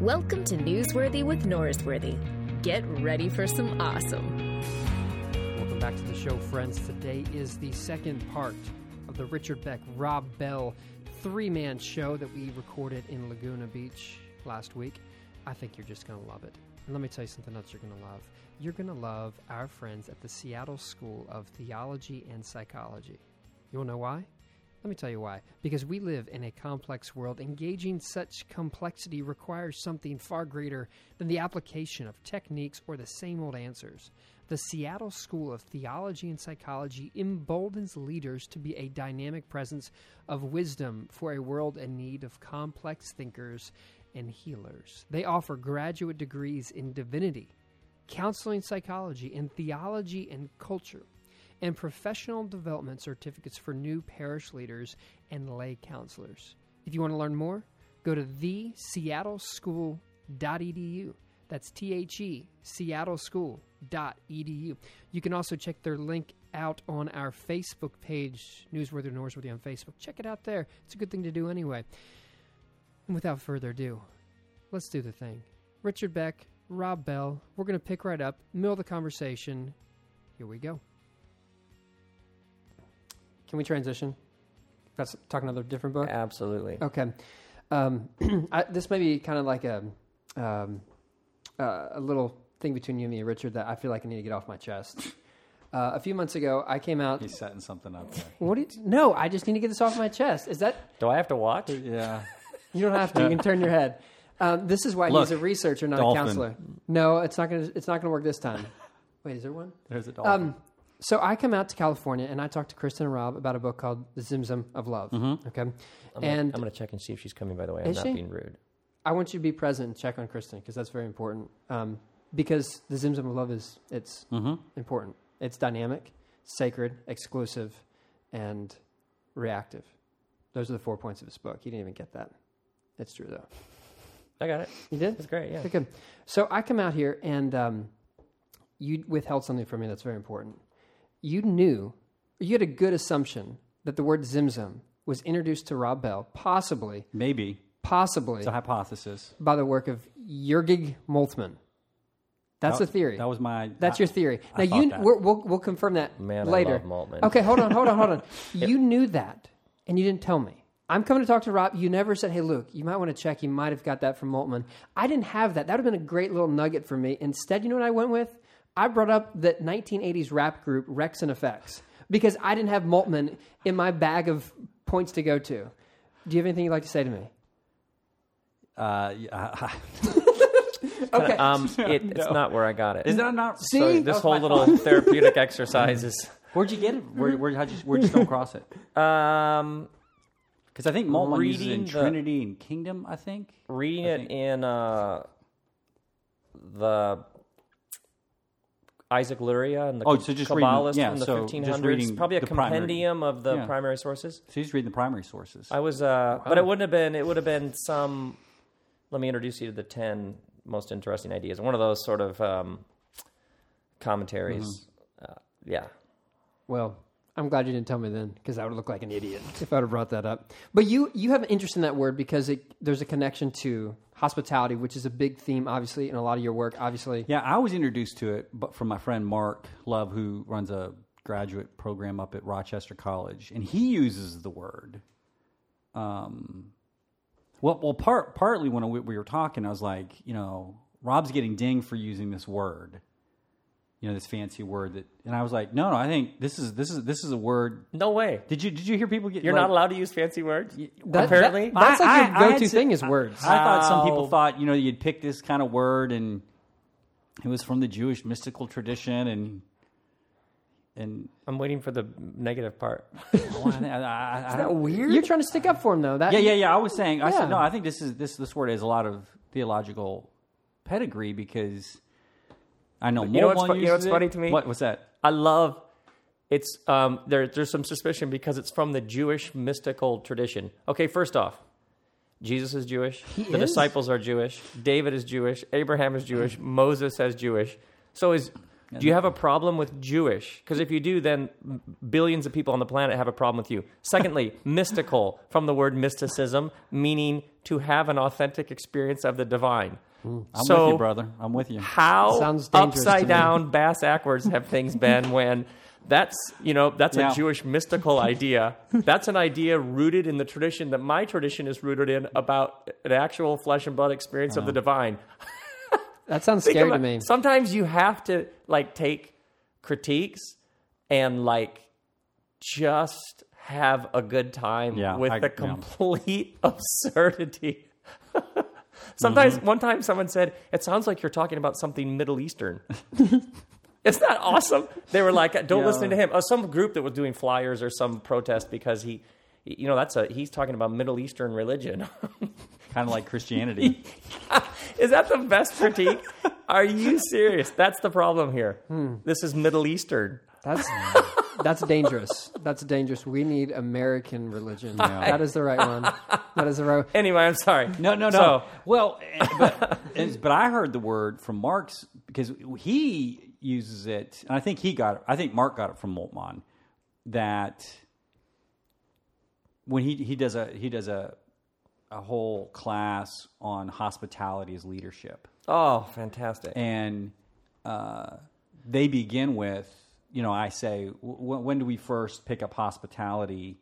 Welcome to Newsworthy with Norsworthy. Get ready for some awesome. Welcome back to the show, friends. Today is the second part of the Richard Beck Rob Bell three man show that we recorded in Laguna Beach last week. I think you're just going to love it. And let me tell you something else you're going to love. You're going to love our friends at the Seattle School of Theology and Psychology. You want to know why? Let me tell you why. Because we live in a complex world. Engaging such complexity requires something far greater than the application of techniques or the same old answers. The Seattle School of Theology and Psychology emboldens leaders to be a dynamic presence of wisdom for a world in need of complex thinkers and healers. They offer graduate degrees in divinity, counseling psychology, and theology and culture and professional development certificates for new parish leaders and lay counselors. If you want to learn more, go to theseattleschool.edu. That's T H E, seattleschool.edu. You can also check their link out on our Facebook page, Newsworthy Norsworthy on Facebook. Check it out there. It's a good thing to do anyway. And without further ado, let's do the thing. Richard Beck, Rob Bell, we're going to pick right up, of the conversation. Here we go. Can we transition? That's talking another different book. Absolutely. Okay. Um, I, this may be kind of like a um, uh, a little thing between you and me, Richard, that I feel like I need to get off my chest. Uh, a few months ago, I came out. He's setting something up there. What? Do you, no, I just need to get this off my chest. Is that Do I have to watch? Yeah. you don't have to? You can turn your head. Um, this is why Look, he's a researcher, not dolphin. a counselor. No, it's not gonna. It's not gonna work this time. Wait, is there one? There's a dolphin. Um, so I come out to California and I talk to Kristen and Rob about a book called The Zimzum of Love. Mm-hmm. Okay, I'm and gonna, I'm going to check and see if she's coming. By the way, I'm not she? being rude. I want you to be present and check on Kristen because that's very important. Um, because the Zimzum of Love is it's mm-hmm. important. It's dynamic, sacred, exclusive, and reactive. Those are the four points of this book. You didn't even get that. It's true though. I got it. You did. It's great. Yeah. Okay. So I come out here and um, you withheld something from me that's very important. You knew, you had a good assumption that the word Zimzum was introduced to Rob Bell, possibly, Maybe. possibly It's a hypothesis. by the work of Jürgen Moltmann. That's That- the theory. That was my. That's your theory. I now you, that. we're, we'll we'll confirm that Man, I later. love Moltmann. Okay, hold on, hold on, hold on. You knew that, and you didn't tell me. I'm coming to talk to Rob. You never said, "Hey, Luke, you might want to check. You might have got that from Moltmann." I didn't have that. That would have been a great little nugget for me. Instead, you know what I went with? I brought up that 1980s rap group Rex and Effects because I didn't have Moltmann in my bag of points to go to. Do you have anything you'd like to say to me? Uh, yeah, Okay. Um, it, It's not where I got it. is that not? See? So this whole my little therapeutic exercise is. Where'd you get it? Where, where, how'd you, where'd you come across it? Um, Because I think Moltmann uses it in Reading the- Trinity and Kingdom. I think. reading I it in uh, the Isaac Luria and the Oh, so just reading- yeah, from the so just 1500s. reading Probably a the primary- compendium of the yeah. primary sources. So he's reading the primary sources. I was, uh, but it wouldn't have been. It would have been some. Let me introduce you to the ten most interesting ideas. One of those sort of um, commentaries. Mm-hmm. Uh, yeah, Well, I'm glad you didn't tell me then, because I would look like an idiot if I would have brought that up. But you you have an interest in that word because it, there's a connection to hospitality, which is a big theme, obviously, in a lot of your work. Obviously, Yeah, I was introduced to it, but from my friend Mark Love, who runs a graduate program up at Rochester College, and he uses the word. Um, well, well, part partly when we, we were talking, I was like, you know, Rob's getting dinged for using this word, you know, this fancy word that, and I was like, no, no, I think this is this is this is a word. no way. Did you did you hear people get? You're like- not allowed to use fancy words. That- Apparently, that- that's like I- your I- I had go-to s- thing is words. I thought some people thought, you know, you'd pick this kind of word and it was from the Jewish mystical tradition and and I'm waiting for the negative part. well, oh, I, I, I, I don't- weird. You're trying to stick up for him, though. That yeah, yeah, yeah. I was saying, I Yeah. said no. I think this is this this word has a lot of theological pedigree because I know You know what's fu- you know what's funny to me? What? What's that? I love it's um, there. There's some suspicion because it's from the Jewish mystical tradition. Okay, first off, Jesus is Jewish. the is. disciples are Jewish. David is Jewish. Abraham is Jewish. Moses is Jewish. So is Do you have a problem with Jewish? Because if you do, then billions of people on the planet have a problem with you. Secondly, mystical, from the word mysticism, meaning to have an authentic experience of the divine. Hmm. I'm so, with you, brother. I'm with you. How Sounds upside down, bass backwards have things been when that's you know that's Yeah. a Jewish mystical idea. That's an idea rooted in the tradition that my tradition is rooted in about an actual flesh and blood experience of the uh-huh. divine. That sounds Think scary to me. Sometimes you have to like take critiques and like just have a good time Yeah, with I- the yeah. complete absurdity. Sometimes Mm-hmm. one time someone said, "It sounds like you're talking about something Middle Eastern." Isn't that awesome? They were like, "Don't Yeah. listen to him." Oh, some group that was doing flyers or some protest because he, you know, that's a he's talking about Middle Eastern religion. kind of like Christianity. Is that the best critique? Are you serious? That's the problem here. Hmm. This is Middle Eastern. That's that's dangerous. That's dangerous. We need American religion. That is the right one. That is the right. One. Anyway, I'm sorry. No, no, no. So, well, eh, but but I heard the word from Mark's because he uses it, and I think he got it. I think Mark got it from Moltmann that when he he does a he does a a whole class on hospitality as leadership, oh, fantastic. and uh, they begin with you know I say w- when do we first pick up hospitality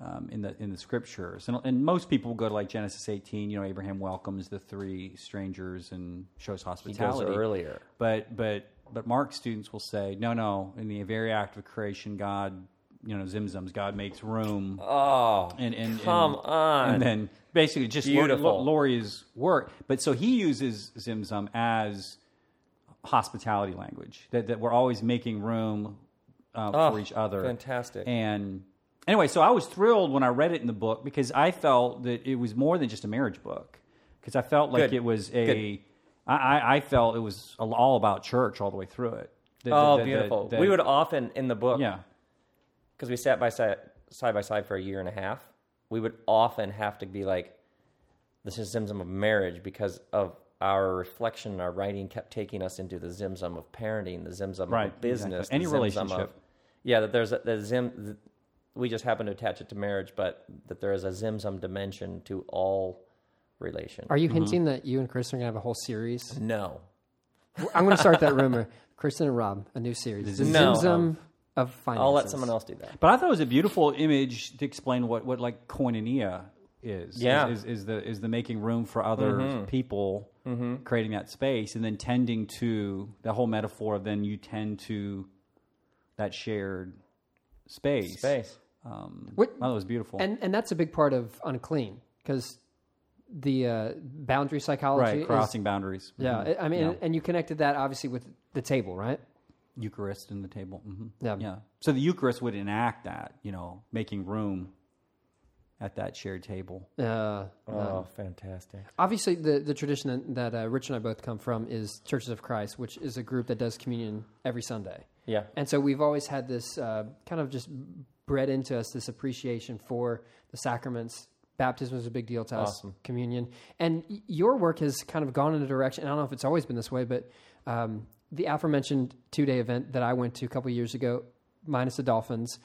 um, in the in the scriptures and, and most people go to like Genesis 18 you know Abraham welcomes the three strangers and shows hospitality. He goes earlier. but but but Mark students will say no no in the very act of creation God you know zimzums God makes room Oh, and, and come and, on. and then basically just Beautiful. Lor- Laurie's work. But so he uses Zimzum as hospitality language that, that we're always making room uh, Oh, for each other. fantastic. And anyway, so I was thrilled when I read it in the book because I felt that it was more than just a marriage book. Because I felt like Good. it was a. I, I, felt it was all about church all the way through it. That- oh, that- that- beautiful. we would often in the book, yeah. because we sat by side, side by side for a year and a half. We would often have to be like, "This is Zimzum of marriage," because of our reflection, and our writing kept taking us into the Zimzum of parenting, the Zimzum Right, of business, exactly. Any the relationship. Of, yeah, that there's a the Zim. The, we just happen to attach it to marriage, but that there is a Zimzum dimension to all relation. Are Mm-hmm. you hinting that you and Kristen are gonna have a whole series? no. I'm gonna start that rumor. Kristen and Rob, a new series. The No. Zimzum of finances. I'll let someone else do that. But I thought it was a beautiful image to explain what, what like koinonia is. Yeah. is, is, is the is the making room for other people, creating that space, and then tending to the whole metaphor of then you tend to that shared space. Space. Um, What- I thought it was beautiful. And and that's a big part of unclean because the uh, boundary psychology. right, is- crossing boundaries. yeah, Mhm. I I mean, Yeah. and you connected that obviously with the table, right? Eucharist in the table. hmm Yeah. yeah. So the Eucharist would enact that, you know, making room at that shared table. Uh, Oh, fantastic. obviously, the the tradition that, that uh, Rich and I both come from is Churches of Christ, which is a group that does communion every Sunday. Yeah. And so we've always had this uh, kind of just bred into us this appreciation for the sacraments. Baptism is a big deal to Awesome. us, communion. And your work has kind of gone in a direction, I don't know if it's always been this way, but um, the aforementioned two day event that I went to a couple years ago, minus the Dolphins,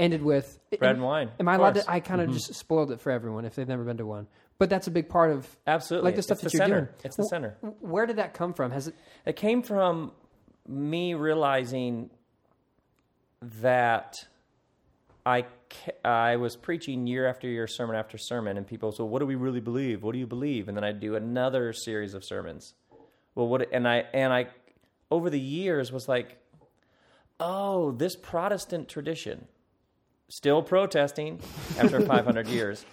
ended with Bread am- and wine, Am I allowed course. to? I kind of mm-hmm. just spoiled it for everyone if they've never been to one. But that's a big part of Absolutely. like the stuff it's that the you're center. doing. It's the center. Where did that come from? Has it? It came from me realizing that I I was preaching year after year, sermon after sermon, and people said, "What do we really believe? What do you believe?" And then I'd do another series of sermons. Well, what? And I and I over the years was like, "Oh, this Protestant tradition, still protesting after 500 years."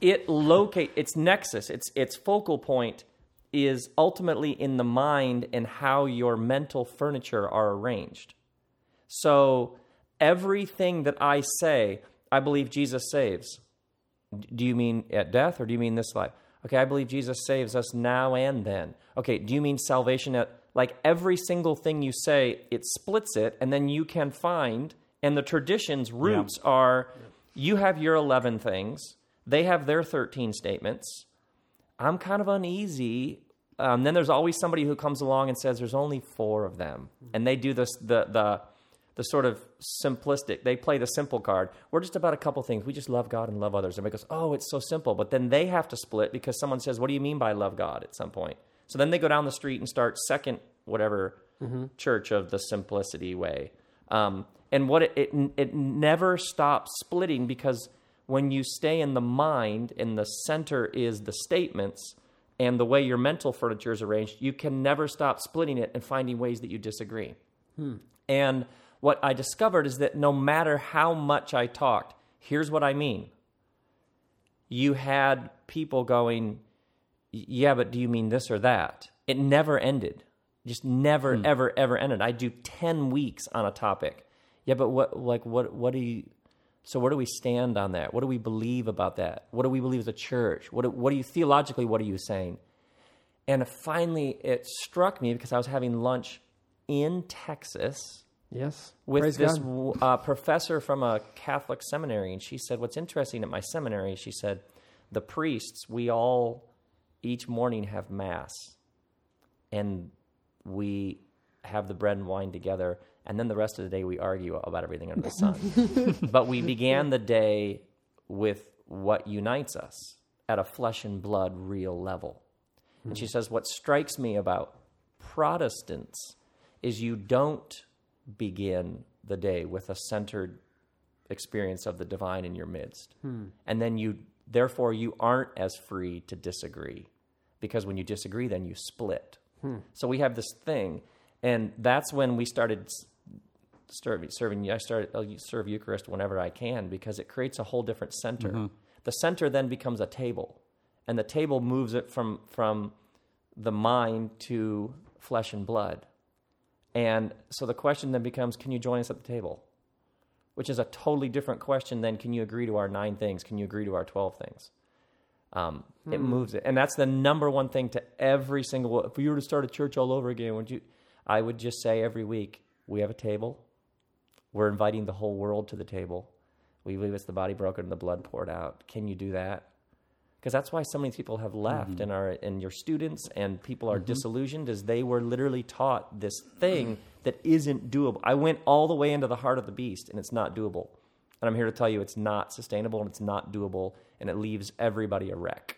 It locate its nexus, its its focal point is ultimately in the mind and how your mental furniture are arranged. So everything that I say, I believe Jesus saves. Do you mean at death or do you mean this life? Okay, I believe Jesus saves us now and then. Okay, do you mean salvation at like every single thing you say, it splits it, and then you can find, and the tradition's roots are you have your 11 things, they have their 13 statements. I'm kind of uneasy um, then there's always somebody who comes along and says there's only four of them, and they do this the the the sort of simplistic. They play the simple card. We're just about a couple things. We just love God and love others. And Everybody goes, oh, it's so simple. But then they have to split because someone says, what do you mean by love God at some point? So then they go down the street and start second whatever church of the simplicity way. Um, and what it, it it never stops splitting because when you stay in the mind and the center is the statements and the way your mental furniture is arranged, you can never stop splitting it and finding ways that you disagree. Hmm. And what I discovered is that no matter how much I talked, here's what I mean. You had people going, yeah, but do you mean this or that? It never ended. Just never, hmm. ever, ever ended. I do 10 weeks on a topic. Yeah, but what, like, what, what do you, so where do we stand on that? What do we believe about that? What do we believe as a church? What, do- what do you, theologically, what are you saying? And finally, it struck me because I was having lunch in Texas Yes. with Praise this uh, professor from a Catholic seminary, and she said, "What's interesting at my seminary?" She said, "The priests, we all each morning have mass, and we have the bread and wine together, and then the rest of the day we argue about everything under the sun. but we began the day with what unites us at a flesh and blood, real level." And she hmm. says, "What strikes me about Protestants is you don't." begin the day with a centered experience of the divine in your midst. Hmm. And then you, therefore, you aren't as free to disagree because when you disagree, then you split. Hmm. So we have this thing, and that's when we started s- started serving. I started I'll serve Eucharist whenever I can because it creates a whole different center. The center then becomes a table, and the table moves it from from the mind to flesh and blood. And so the question then becomes can you join us at the table? Which is a totally different question than can you agree to our nine things? Can you agree to our 12 things? Um, It moves it. And that's the number one thing to every single, if you were to start a church all over again, would you, I would just say every week, we have a table. We're inviting the whole world to the table. We believe it's the body broken and the blood poured out. Can you do that? because that's why so many people have left mm-hmm. and are and your students and people are mm-hmm. disillusioned as they were literally taught this thing that isn't doable i went all the way into the heart of the beast and it's not doable and i'm here to tell you it's not sustainable and it's not doable and it leaves everybody a wreck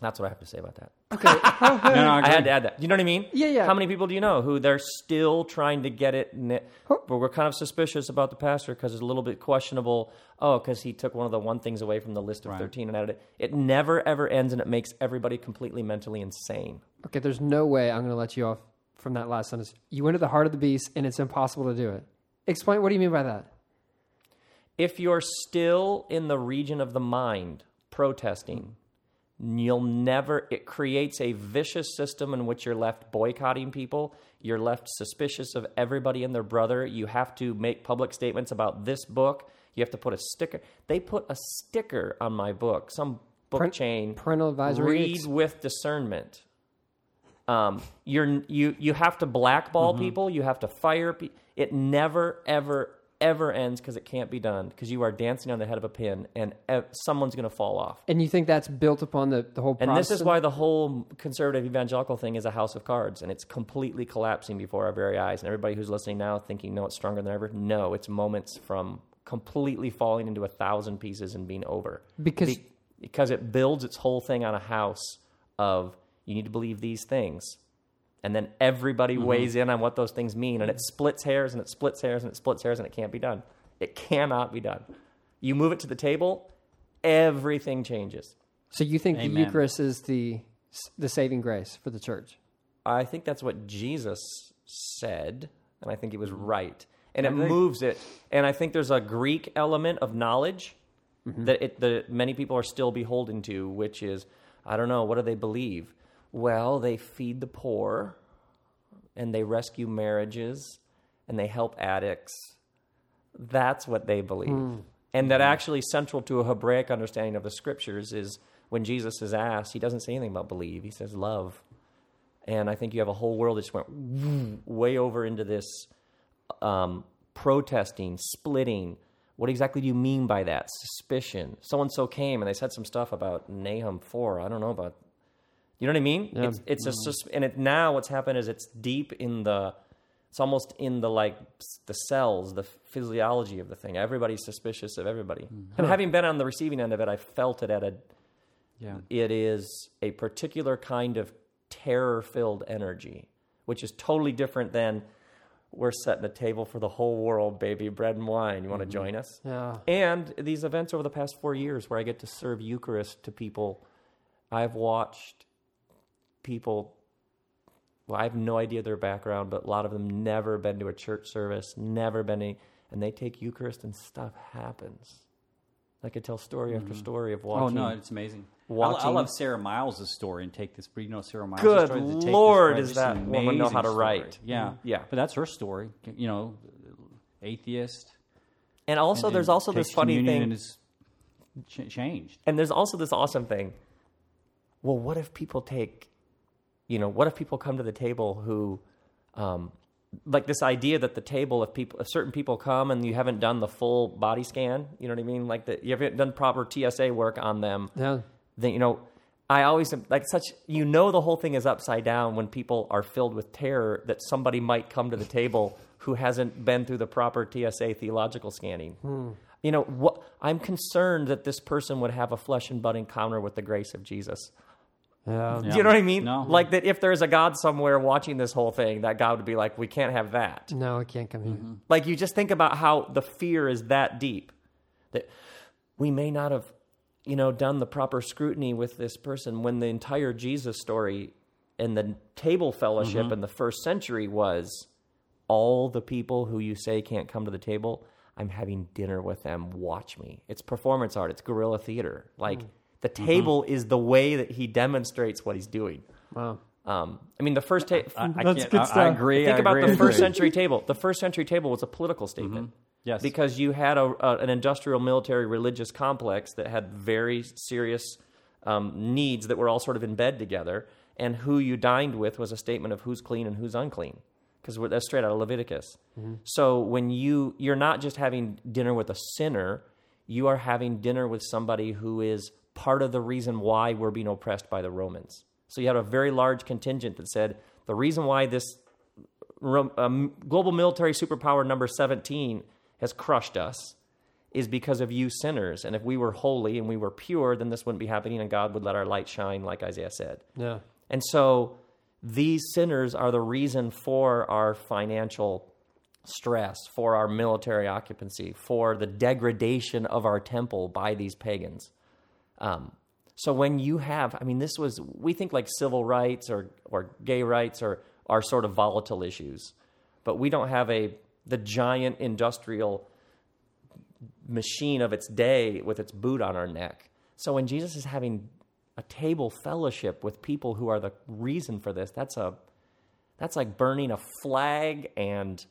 that's what i have to say about that oh, No, no, I I had to add that. You know what I mean? Yeah, yeah. How many people do you know who they're still trying to get it? And it but we're kind of suspicious about the pastor because it's a little bit questionable. Oh, because he took one of the one things away from the list of Right. 13 and added it. It never, ever ends, and it makes everybody completely mentally insane. Okay, there's no way I'm going to let you off from that last sentence. You went to the heart of the beast, and it's impossible to do it. Explain. What do you mean by that? If you're still in the region of the mind protesting, you'll never, it creates a vicious system in which you're left boycotting people. You're left suspicious of everybody and their brother. You have to make public statements about this book. You have to put a sticker. They put a sticker on my book, some book Print- chain. parental advisory Read ex- with discernment. Um, you're you you have to blackball Mm-hmm. people. You have to fire. Pe- it never ever ever ends because it can't be done because you are dancing on the head of a pin and ev- someone's going to fall off. And you think that's built upon the, the whole And this is why the whole conservative evangelical thing is a house of cards, and it's completely collapsing before our very eyes. And everybody who's listening now, thinking, "No, it's stronger than ever." No, it's moments from completely falling into a thousand pieces and being over. Because- Be- because it builds its whole thing on a house of you need to believe these things, and then everybody Mm-hmm. weighs in on what those things mean, and it splits hairs and it splits hairs and it splits hairs, and it can't be done. It cannot be done. You move it to the table, everything changes. So you think the Eucharist is the the saving grace for the church? I think that's what Jesus said, and I think he was right. And it moves it. And I think there's a Greek element of knowledge that it, the many people are still beholden to, which is, I don't know, what do they believe? Well, they feed the poor, and they rescue marriages, and they help addicts. That's what they believe. And that actually central to a Hebraic understanding of the scriptures is when Jesus is asked, he doesn't say anything about believe, he says love. And I think you have a whole world that just went way over into this um, protesting, splitting. What exactly do you mean by that? Suspicion. So and so came and they said some stuff about Nahum 4. I don't know about. You know what I mean? Yeah. It's it's a sus- mm-hmm. and it now what's happened is it's deep in the it's almost in the like the cells, the physiology of the thing. Everybody's suspicious of everybody. Mm-hmm. And having been on the receiving end of it, I felt it at a Yeah. it is a particular kind of terror filled energy, which is totally different than we're setting a table for the whole world, baby, bread and wine. You want to mm-hmm. join us? Yeah. And these events over the past four years where I get to serve Eucharist to people, I've watched people. Well, I have no idea their background, but a lot of them never been to a church service, never been any, and they take Eucharist and stuff happens. I could tell story after story of watching. Oh no, it's amazing. I, I love Sara Miles' story and take this. You know Sara Miles' Good story. to take this Lord, is that an woman know how to story. write. Yeah, Mhm. Yeah. But that's her story. You know, atheist. and also, and- there's and also this funny thing. and is ch- changed. And there's also this awesome thing. Well, what if people take, you know, what if people come to the table who, um, like this idea that the table, if people, if certain people come and you haven't done the full body scan, you know what I mean, like that you haven't done proper TSA work on them, Yeah. then you know, I always am like such. You know, the whole thing is upside down when people are filled with terror that somebody might come to the table who hasn't been through the proper TSA theological scanning. You know, what I'm concerned that this person would have a flesh and blood encounter with the grace of Jesus. Yeah. Do you know what I mean? No. Like that if there's a God somewhere watching this whole thing, that God would be like, we can't have that. No, it can't come here. Mm-hmm. Like you just think about how the fear is that deep that we may not have, you know, done the proper scrutiny with this person when the entire Jesus story and the table fellowship mm-hmm. in the first century was all the people who you say can't come to the table. I'm having dinner with them. Watch me. It's performance art. It's guerrilla theater. Like mm. The table is the way that he demonstrates what he's doing. Wow. Um, I mean, the first table. I, I That's can't- good I- I agree. Think I about agree, the first century table. The first century table was a political statement. Yes. Because you had a, a, an industrial, military, religious complex that had very serious um, needs that were all sort of in bed together, and who you dined with was a statement of who's clean and who's unclean, because that's straight out of Leviticus. So when you you're not just having dinner with a sinner, you are having dinner with somebody who is part of the reason why we're being oppressed by the Romans. So you had a very large contingent that said the reason why this um, global military superpower number 17 has crushed us is because of you sinners. And if we were holy and we were pure, then this wouldn't be happening and God would let our light shine, like Isaiah said. Yeah. And so these sinners are the reason for our financial stress, for our military occupancy, for the degradation of our temple by these pagans. Um, so when you have, I mean, this was, we think like civil rights or, or gay rights or are sort of volatile issues, but we don't have a, the giant industrial machine of its day with its boot on our neck. So when Jesus is having a table fellowship with people who are the reason for this, that's a that's like burning a flag and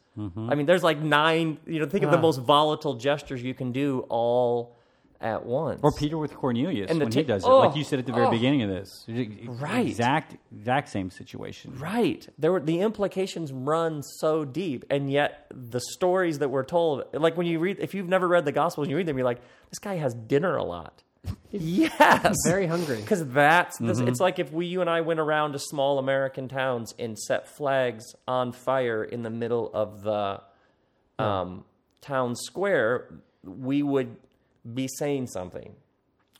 I mean there's like nine you know think of the most volatile gestures you can do all at once. Or Peter with Cornelius And the when he ta- does it, oh, like you said at the very oh. beginning of this. Right. Exact, exact same situation. Right. There were the implications run so deep, and yet the stories that we're told, like when you read, if you've never read the Gospels, and you read them, you're like, this guy has dinner a lot. yes. Very hungry. Because that's this, it's like if we, you and I, went around to small American towns and set flags on fire in the middle of the um, town square, we would be saying something.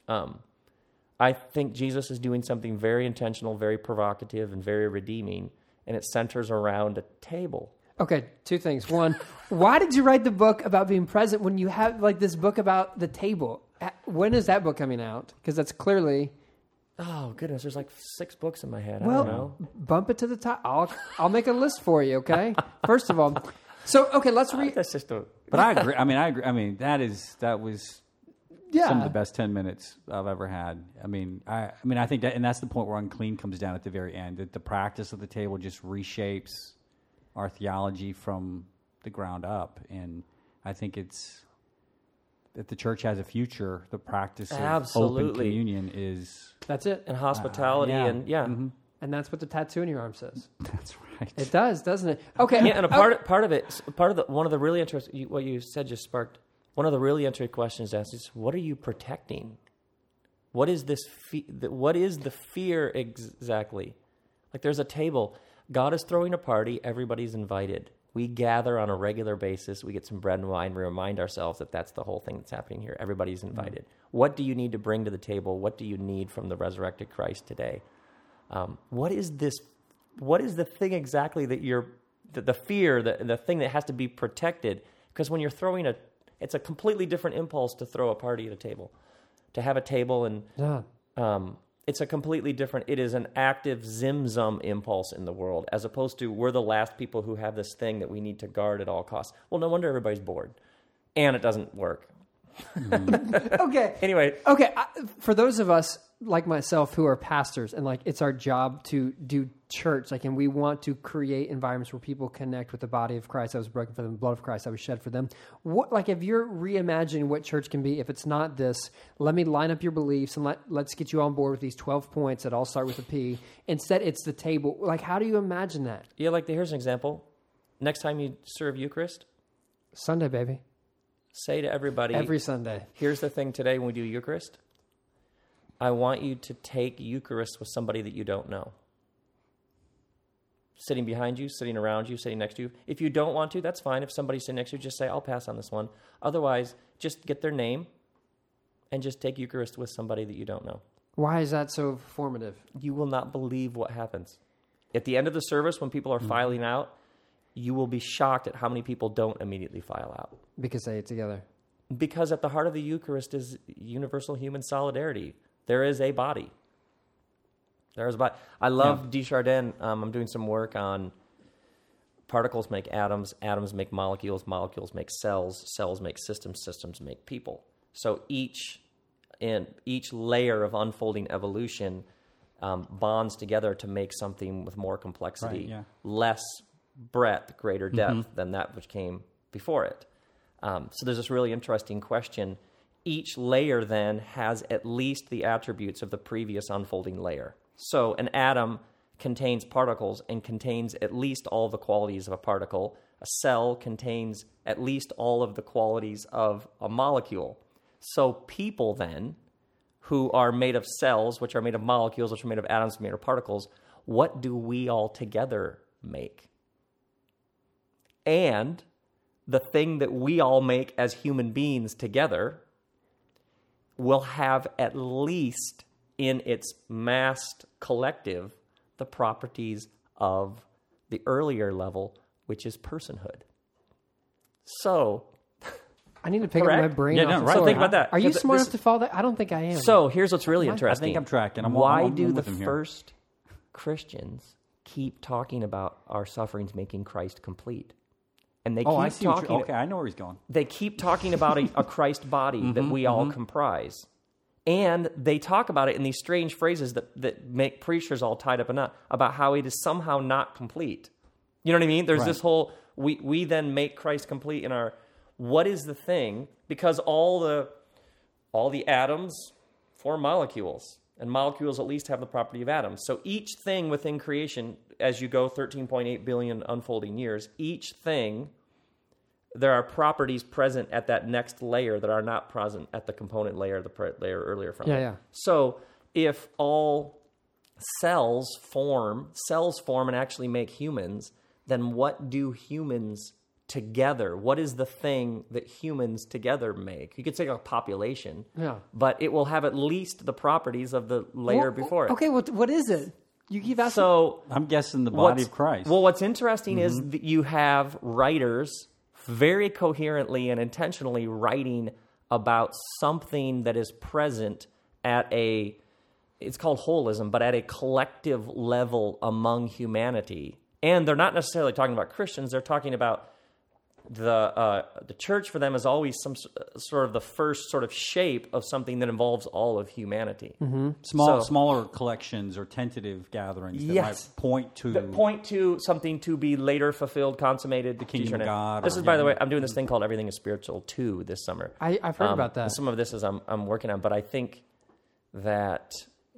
Um, I think Jesus is doing something very intentional, very provocative, and very redeeming, and it centers around a table. Okay, two things. One, why did you write the book about being present when you have like this book about the table? Uh, When is that book coming out? Because that's clearly Oh goodness, there's like six books in my head. I well, don't know. bump it to the top. I'll I'll make a list for you. Okay. First of all, so okay, let's read. That's just a But I agree. I mean, I agree. I mean, that is that was Yeah. some of the best ten minutes I've ever had. I mean, I, I mean, I think that, and that's the point where unclean comes down at the very end. That the practice of the table just reshapes our theology from the ground up, and I think it's that the church has a future, the practice of open Absolutely. communion is That's it. and uh, hospitality yeah. and yeah. Mm-hmm. And that's what the tattoo in your arm says. that's right. It does, doesn't it? Okay. Yeah, and a oh, part part of it, part of the one of the really interesting what you said just sparked one of the really interesting questions asked is what are you protecting? What is this? Fe- what is the fear ex- exactly? Like there's a table. God is throwing a party. Everybody's invited. We gather on a regular basis. We get some bread and wine. We remind ourselves that that's the whole thing that's happening here. Everybody's invited. What do you need to bring to the table? What do you need from the resurrected Christ today? Um, what is this? What is the thing exactly that you're the, the fear, the the thing that has to be protected? Because when you're throwing a, it's a completely different impulse to throw a party at a table, to have a table and Yeah. um, it's a completely different it is an active zimzum impulse in the world as opposed to we're the last people who have this thing that we need to guard at all costs. Well no wonder everybody's bored. And it doesn't work. Okay. anyway. Okay, I, for those of us like myself who are pastors and like it's our job to do church, like, and we want to create environments where people connect with the body of Christ that was broken for them, the blood of Christ that was shed for them. What, like, if you're reimagining what church can be, if it's not this, let me line up your beliefs and let let's get you on board with these twelve points that all start with a P. Instead, it's the table. Like, how do you imagine that? yeah like here's an example next time you serve eucharist Sunday, baby, say to everybody every Sunday. here's the thing today when we do eucharist i want you to take eucharist with somebody that you don't know sitting behind you, sitting around you, sitting next to you. If you don't want to, that's fine. If somebody's sitting next to you, just say, I'll pass on this one. Otherwise, just get their name and just take Eucharist with somebody that you don't know. Why is that so formative? You will not believe what happens. At the end of the service, when people are mm-hmm. filing out, you will be shocked at how many people don't immediately file out. Because they ate together. Because at the heart of the Eucharist is universal human solidarity. There is a body. There is a body. I love de Chardin. Um, I'm doing some work on particles make atoms, atoms make molecules, molecules make cells, cells make systems, systems make people. So each in each layer of unfolding evolution um, bonds together to make something with more complexity, Right, yeah. less breadth, greater depth than that which came before it. Um, so there's this really interesting question. Each layer then has at least the attributes of the previous unfolding layer. So an atom contains particles and contains at least all the qualities of a particle. A cell contains at least all of the qualities of a molecule. So people then, who are made of cells, which are made of molecules, which are made of atoms, made of particles, what do we all together make? And the thing that we all make as human beings together will have at least in its massed collective the properties of the earlier level, which is personhood. So, I need to pick up my brain. Yeah, off no, of right. something. Think about that, Are you because smart this- enough to follow that? I don't think I am. so here's what's really I interesting. I think I'm tracking. I'm- Why I'm- I'm do with the first Christians keep talking about our sufferings making Christ complete? And they Oh, keep I see. Talking. okay, I know where he's going. they keep talking about a, a Christ body that we mm-hmm, all mm-hmm. comprise. And they talk about it in these strange phrases that, that make preachers all tied up in knot about how it is somehow not complete. You know what I mean? There's Right. this whole we we then make Christ complete in our what is the thing? Because all the all the atoms form molecules, and molecules at least have the property of atoms. So each thing within creation, as you go 13.8 billion unfolding years, each thing there are properties present at that next layer that are not present at the component layer, the pre- layer earlier from Yeah, it. yeah. So if all cells form, cells form and actually make humans, then what do humans together? What is the thing that humans together make? You could say a population, Yeah. but it will have at least the properties of the layer Well, before it. Okay, what what is it? You keep asking. So I'm guessing the body what's- of Christ. Well, what's interesting is Mm-hmm. that you have writers very coherently and intentionally writing about something that is present at a it's called holism, but at a collective level among humanity. And they're not necessarily talking about Christians, they're talking about the uh, the church for them is always some sort of the first sort of shape of something that involves all of humanity. Small, so- smaller collections or tentative gatherings that Yes. might point to. that point to something to be later fulfilled, consummated, the kingdom of God This or- is, by the way, I'm doing this thing called Everything is Spiritual too this summer. I, I've heard Um, about that. Some of this is I'm, I'm working on, but I think that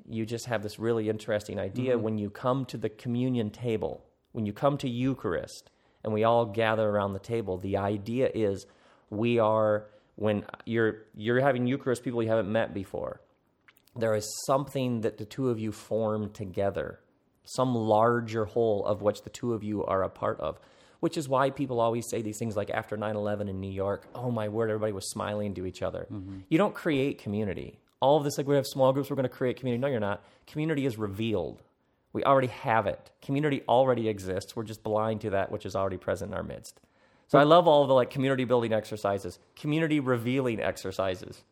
you just have this really interesting idea Mm-hmm. when you come to the communion table, when you come to Eucharist, and we all gather around the table. The idea is we are when you're you're having Eucharist people you haven't met before. there is something that the two of you form together, some larger whole of which the two of you are a part of. Which is why people always say these things like after 9 11 in New York, oh my word, everybody was smiling to each other. Mm-hmm. You don't create community. All of this, like we have small groups, we're going to create community. No, you're not. Community is revealed. We already have it. Community already exists. We're just blind to that which is already present in our midst. So I love all the like community building exercises, community revealing exercises.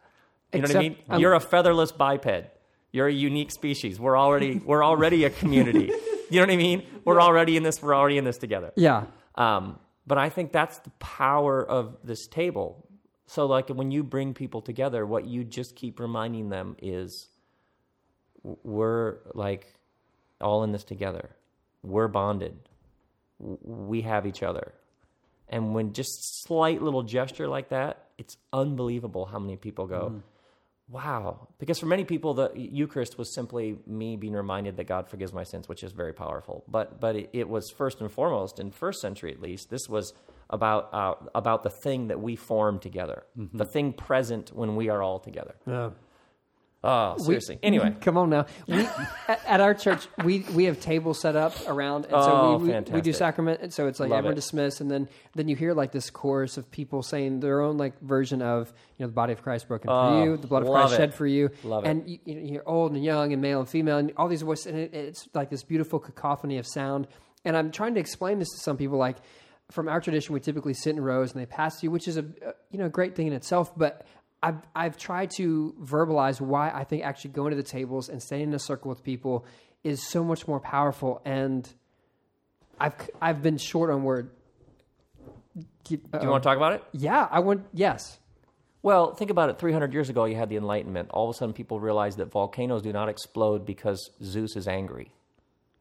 You know what I mean? um, You're a featherless biped. You're a unique species. We're already we're already a community. you know what I mean? We're already in this. We're already in this together. Yeah. Um, but I think that's the power of this table. So, like when you bring people together, what you just keep reminding them is we're like all in this together. We're bonded. We have each other. And when just slight little gesture like that, it's unbelievable how many people go, wow. Because for many people, the Eucharist was simply me being reminded that God forgives my sins, which is very powerful. But but it, it was first and foremost in first century at least. This was about uh, about the thing that we form together, the thing present when we are all together. Yeah. Oh, seriously. anyway, Come on now. We at, at our church we we have tables set up around, and so Oh, we, we, we do sacrament, and so it's like Love everyone it. dismissed, and then then you hear like this chorus of people saying their own like version of you know the body of Christ broken Oh, for you, the blood of Christ it. shed for you, Love it. and you, you, know, you're old and young and male and female, and all these voices, and it, it's like this beautiful cacophony of sound. And I'm trying to explain this to some people, like from our tradition, we typically sit in rows and they pass you, which is a a, you know great thing in itself. But I've I've tried to verbalize why I think actually going to the tables and staying in a circle with people is so much more powerful. And I've I've been short on word. do you um, want to talk about it? Yeah, I want. Yes, Well, think about it. 300 years ago, you had the Enlightenment. All of a sudden, people realized that volcanoes do not explode because Zeus is angry.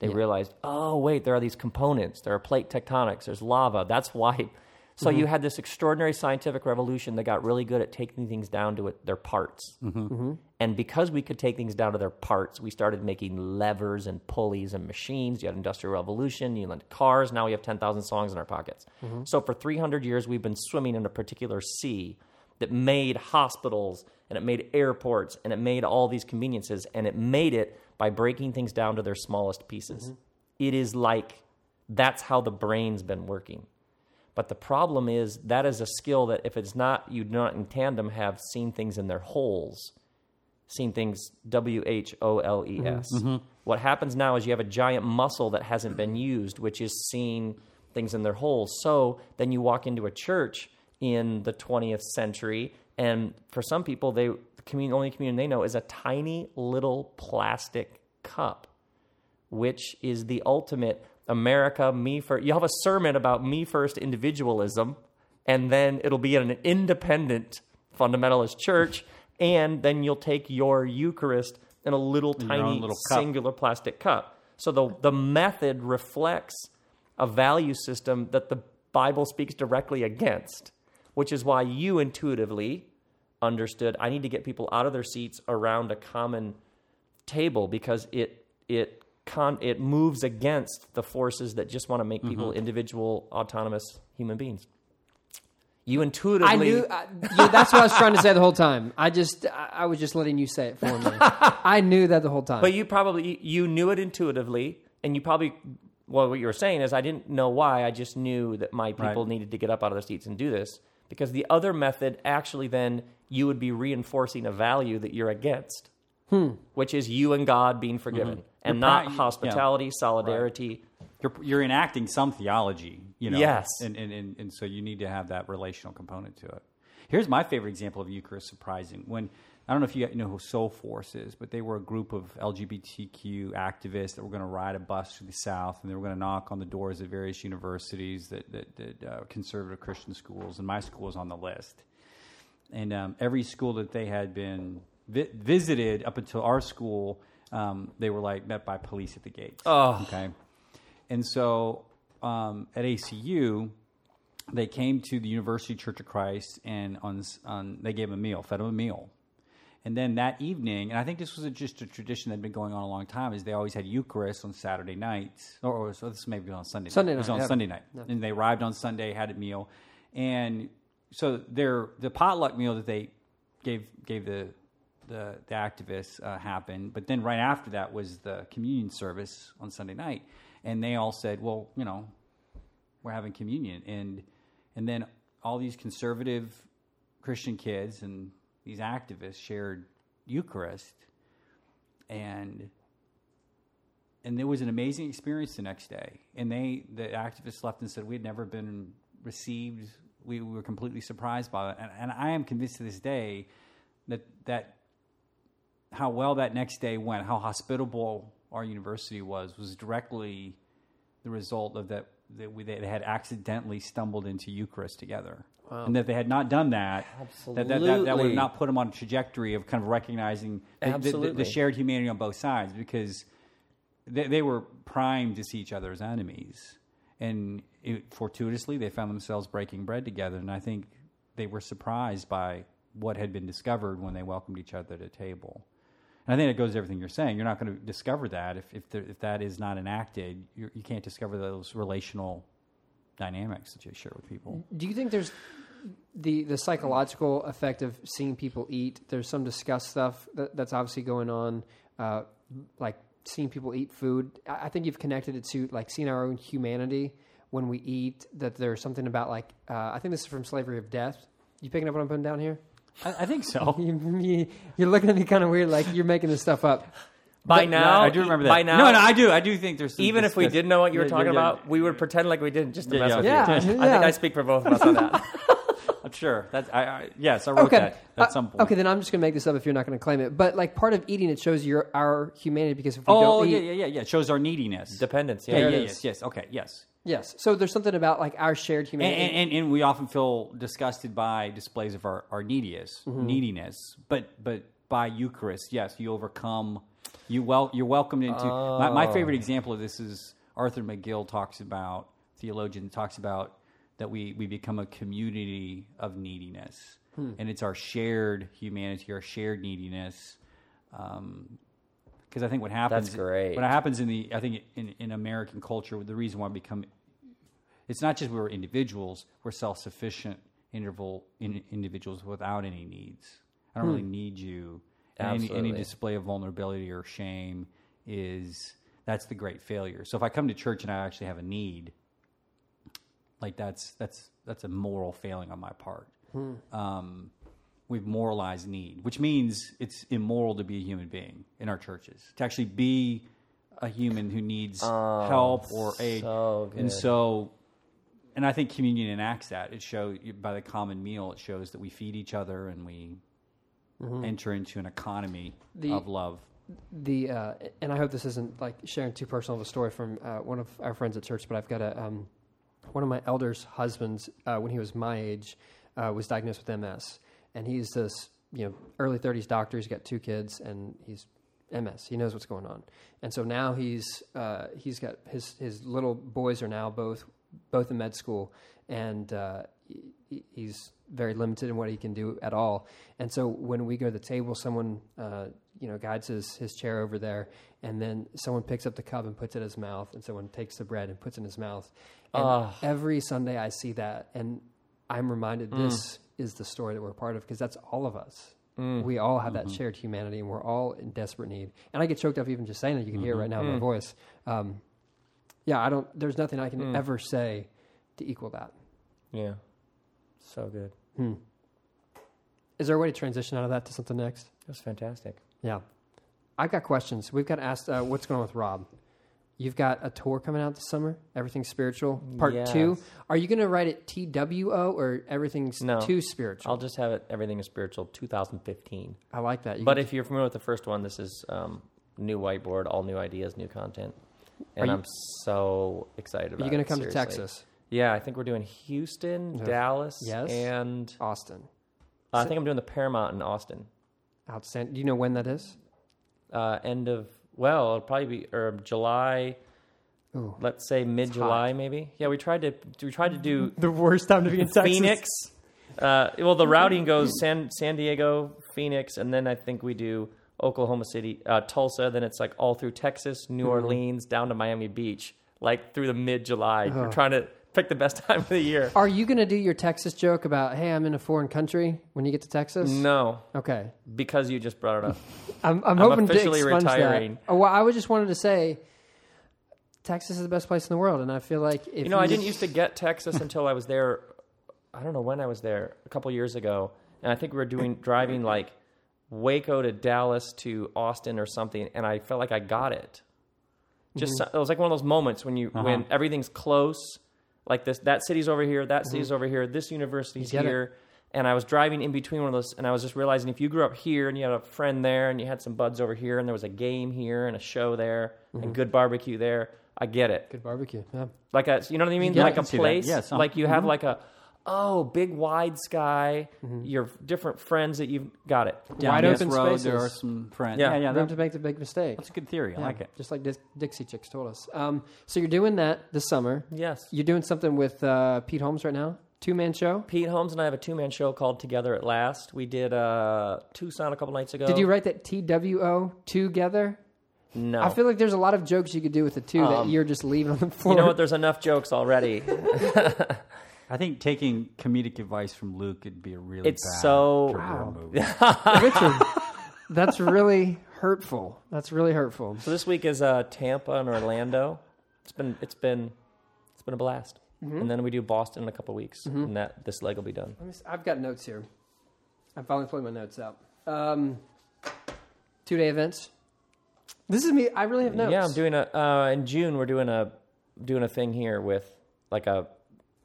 They realized, oh, wait, there are these components. There are plate tectonics. There's lava. That's why. So you mm-hmm. had this extraordinary scientific revolution that got really good at taking things down to it, their parts. Mm-hmm. Mm-hmm. And because we could take things down to their parts, we started making levers and pulleys and machines. You had industrial revolution. You had cars. Now we have 10,000 songs in our pockets. So for 300 years, we've been swimming in a particular sea that made hospitals and it made airports and it made all these conveniences and it made it by breaking things down to their smallest pieces. It is like that's how the brain's been working. But the problem is that is a skill that if it's not you do not in tandem have seen things in their holes, seen things W H O L E S. Mm-hmm. What happens now is you have a giant muscle that hasn't been used, which is seeing things in their holes. So then you walk into a church in the 20th century, and for some people, they the communion, only communion they know is a tiny little plastic cup which is the ultimate America, me first. You'll have a sermon about me first individualism, and then it'll be in an independent fundamentalist church, and then you'll take your Eucharist in a little tiny little singular plastic cup. So the the method reflects a value system that the Bible speaks directly against, which is why you intuitively understood I need to get people out of their seats around a common table because it it con it moves against the forces that just want to make people Mm-hmm. individual autonomous human beings. You intuitively I knew. I, yeah, that's what I was trying to say the whole time. I just I, I was just letting you say it for me. I knew that the whole time. But you probably you knew it intuitively, and you probably well, what you were saying is I didn't know why. I just knew that my people Right. needed to get up out of their seats and do this because the other method actually then you would be reinforcing a value that you're against, which is you and God being forgiven, and You're not pra- yeah. hospitality, solidarity. You're, you're enacting some theology, you know. Yes. And, and, and, and so you need to have that relational component to it. Here's my favorite example of Eucharist surprising. When I don't know if you know who Soulforce is, but they were a group of LGBTQ activists that were going to ride a bus through the South, and they were going to knock on the doors of various universities that, that, that uh, conservative Christian schools, and my school was on the list. And um, every school that they had been vi- visited up until our school, um, they were like met by police at the gates. Oh. okay. And so um, at ACU, they came to the University Church of Christ, and on, on they gave them a meal, fed them a meal. And then that evening, and I think this was a, just a tradition that had been going on a long time, is they always had Eucharist on Saturday nights, or, or so this may be on Sunday. Sunday night. It was on yeah. Sunday night, and they arrived on Sunday, had a meal, and so their the potluck meal that they gave gave the the the activists uh, happened. But then right after that was the communion service on Sunday night, and they all said, "Well, you know, we're having communion," and and then all these conservative Christian kids and these activists shared Eucharist, and and there was an amazing experience the next day. And they, the activists left and said we had never been received. We were completely surprised by it. And, and I am convinced to this day that that how well that next day went, how hospitable our university was, was directly the result of that that we they had accidentally stumbled into Eucharist together. And that they had not done that, that, that, that, that would have not put them on a trajectory of kind of recognizing the, the- the, the shared humanity on both sides because they, they were primed to see each other as enemies. And it, fortuitously, they found themselves breaking bread together. And I think they were surprised by what had been discovered when they welcomed each other to table. And I think it goes to everything you're saying. You're not going to discover that if, if, there, if that is not enacted. You're, you can't discover those relational dynamics that you share with people. Do you think there's the the psychological effect of seeing people eat? There's some disgust stuff that, that's obviously going on, uh, like seeing people eat food. I, I think you've connected it to like seeing our own humanity when we eat. That there's something about like uh, I think this is from Slavery of Death. You picking up what I'm putting down here? I, I think so. You, you, you're looking at me kind of weird, like you're making this stuff up. By No, now, I do remember that. By now, no, no, I do. I do think there's some even if we didn't know what you were Yeah, talking yeah, yeah. about, we would pretend like we didn't just to Yeah, mess yeah. with Yeah, you. I think yeah. I speak for both of us on that. I'm sure. That's I, I yes, I wrote Okay. that at Uh, some point. Okay, then I'm just gonna make this up if you're not gonna claim it. But like part of eating, it shows your our humanity because if we Oh don't yeah, eat, yeah, yeah, yeah. It shows our neediness. Dependence. Yeah, yeah, it yeah, yes, yes. Okay, yes. yes. So there's something about like our shared humanity. and, and, and we often feel disgusted by displays of our, our neediness, Mm-hmm. neediness. But but by Eucharist, yes, you overcome. You well, you're welcomed into. My, my favorite Oh. example of this is Arthur McGill talks about theologian talks about that we we become a community of neediness, Hmm. and it's our shared humanity, our shared neediness. Because I think what happens That's great. What happens in the I think in, in American culture, the reason why we become it's not just we're individuals, we're self sufficient interval in, individuals without any needs. I don't really need you. Any, any display of vulnerability or shame is that's the great failure. So if I come to church and I actually have a need, like that's that's that's a moral failing on my part. Um, we've moralized need, which means it's immoral to be a human being in our churches. To actually be a human who needs help or aid, so and so, and I think communion enacts that. It shows by the common meal. It shows that we feed each other and we enter into an economy The- of love. the uh, and I hope this isn't like sharing too personal of a story from uh, one of our friends at church, but I've got a um, one of my elders' husbands uh, when he was my age uh, was diagnosed with MS, and he's this you know early thirties doctor. He's got two kids, and he's MS. He knows what's going on, and so now he's uh, he's got his his little boys are now both both in med school, and uh, he's very limited in what he can do at all. And so when we go to the table, someone uh, you know guides his his chair over there, and then someone picks up the cup and puts it in his mouth, and someone takes the bread and puts it in his mouth. And Ah. every Sunday I see that, and I'm reminded Mm. this is the story that we're part of because that's all of us. Mm. We all have Mm-hmm. that shared humanity, and we're all in desperate need. And I get choked up even just saying it. You can hear it right now Mm-hmm. in my Mm. voice. Um, yeah, I don't. There's nothing I can ever say to equal that. Yeah. So good. Is there a way to transition out of that to something next? It was fantastic. Yeah, I've got questions. We've got asked uh, what's going on with Rob. You've got a tour coming out this summer. Everything spiritual, part two. Are you going to write it T W O or everything's No. too spiritual? I'll just have it. Everything is spiritual. 2015. I like that. You But if you're familiar with the first one, this is um, new whiteboard, all new ideas, new content, and you- I'm so excited about. are you going to come to. Texas, Yeah, I think we're doing Houston. Dallas, Yes. and Austin? I think I'm doing the Paramount in Austin. Outstanding. Do you know when that is? Uh, end of well, it'll probably be or July. Ooh. Let's say mid July, maybe. Yeah, we tried to we tried to do The worst time to be in Texas. Phoenix. Uh, well, the routing goes San San Diego, Phoenix, and then I think we do Oklahoma City, uh, Tulsa. Then it's like all through Texas, New Mm-hmm. Orleans, down to Miami Beach, like through the mid July. We're trying to pick the best time of the year. Are you going to do your Texas joke about, hey, I'm in a foreign country when you get to Texas? No, Okay. because you just brought it up. I'm, I'm hoping officially to expunge retiring. that. Oh, well, I was just wanted to say Texas is the best place in the world. And I feel like if You know, I didn't used to get Texas until I was there. I don't know when I was there, a couple years ago, and I think we were doing driving like Waco to Dallas to Austin or something, and I felt like I got it. Just Mm-hmm. it was like one of those moments when you when everything's close, like this that city's over here, that city's over here, this university's Mm-hmm. Get it. here. And I was driving in between one of those, and I was just realizing if you grew up here and you had a friend there, and you had some buds over here, and there was a game here and a show there, Mm-hmm. and good barbecue there, I get it Good barbecue. Yeah. like a you know what I mean, it. like I a can see that. place. Yeah, like you Mm-hmm. have like a oh big wide sky. Your different friends that you've got it. Down Wide open road, spaces. there are some friends. Yeah. Yeah, yeah, Room that- to make the big mistake. that's a good theory. I Yeah, like it. Just like Dis- Dixie Chicks told us. Um, so you're doing that this summer. Yes. You're doing something with uh, Pete Holmes right now. Two man show. Pete Holmes and I have a two man show called Together at Last. We did uh, Tucson a couple nights ago. Did you write that T W O together? No. I feel like there's a lot of jokes you could do with the two that Um, you're just leaving on the floor. you know what? There's enough jokes already. I think taking comedic advice from Luke would be a really It's bad so- career Wow. move. Richard, that's really hurtful. That's really hurtful. so this week is uh, Tampa and Orlando. It's been it's been it's been a blast. Mm-hmm. And then we do Boston in a couple weeks, and that this leg will be done. Let me s- I've got notes here. I'm finally pulling my notes out. Um, two day events. This is me. I really have notes. Yeah, I'm doing a uh, in June. We're doing a doing a thing here with like a, a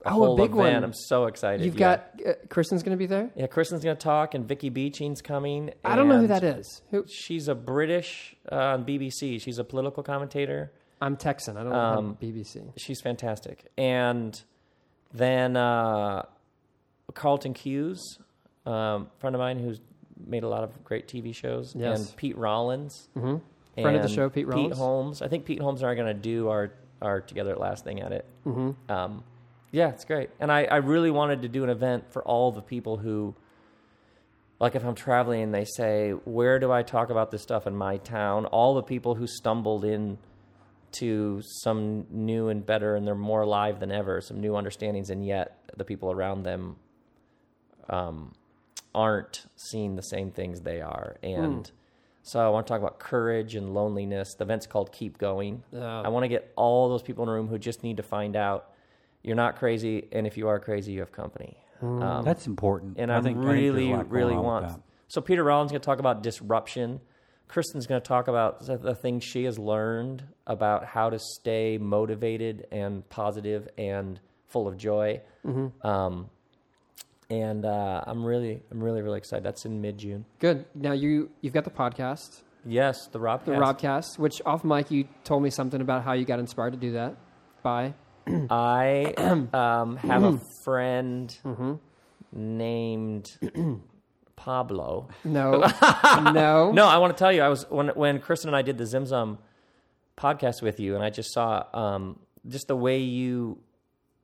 Oh, a big event. one. I'm so excited. You've yeah. got uh, Kristen's going to be there. yeah. Kristen's gonna talk, and Vicky Beeching's coming. I don't know who that is. Who? She's a British uh, on BBC. She's a political commentator. I'm Texan. I don't Um, know BBC. She's fantastic. And then uh, Carlton Cuse, um, friend of mine who's made a lot of great TV shows, Yes. and Pete Rollins. hmm Friend of the show, Pete Rollins. Pete Holmes. I think Pete Holmes and I are going to do our, our Together at Last thing at it. hmm Um, yeah, it's great. And I, I really wanted to do an event for all the people who, like if I'm traveling and they say, where do I talk about this stuff in my town? All the people who stumbled in to some new and better and they're more alive than ever, some new understandings, and yet the people around them um, aren't seeing the same things they are. And so I want to talk about courage and loneliness. The event's called Keep Going. I want to get all those people in the room who just need to find out you're not crazy, and if you are crazy, you have company. Um, That's important. and I I, think, I think there's a really, really want. So Peter Rollins going to talk about disruption. Kristen's going to talk about the, things she has learned about how to stay motivated and positive and full of joy. Mm-hmm. Um, and uh, I'm really, I'm really, really excited. That's in mid June. Good. Now you you've got the podcast, Yes, the Rob. the Robcast, which off mic you told me something about how you got inspired to do that. By I um, have a friend Mm-hmm. named Pablo. no, no, No, I want to tell you, I was when when Kristen and I did the Zimzum podcast with you, and I just saw um, just the way you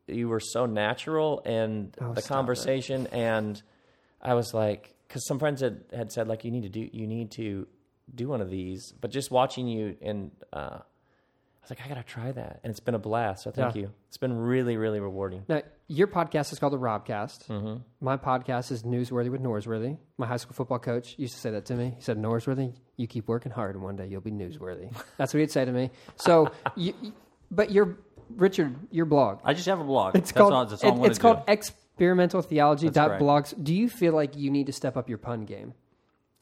you were so natural and Oh, the stop conversation, and I was like, because some friends had, had said like you need to do you need to do one of these, but just watching you and uh, was like, I gotta try that, and it's been a blast. So thank Yeah. you. It's been really really rewarding. Now, your podcast is called the Robcast. Mm-hmm. My podcast is Newsworthy with Norsworthy. My high school football coach used to say that to me. He said, Norsworthy, you keep working hard, and one day you'll be newsworthy. That's what he'd say to me. So, you, you- but your Richard, your blog, I just have a blog. it's that's called all, that's all it- it's called do. experimental theology dot correct. blogs. Do you feel like you need to step up your pun game?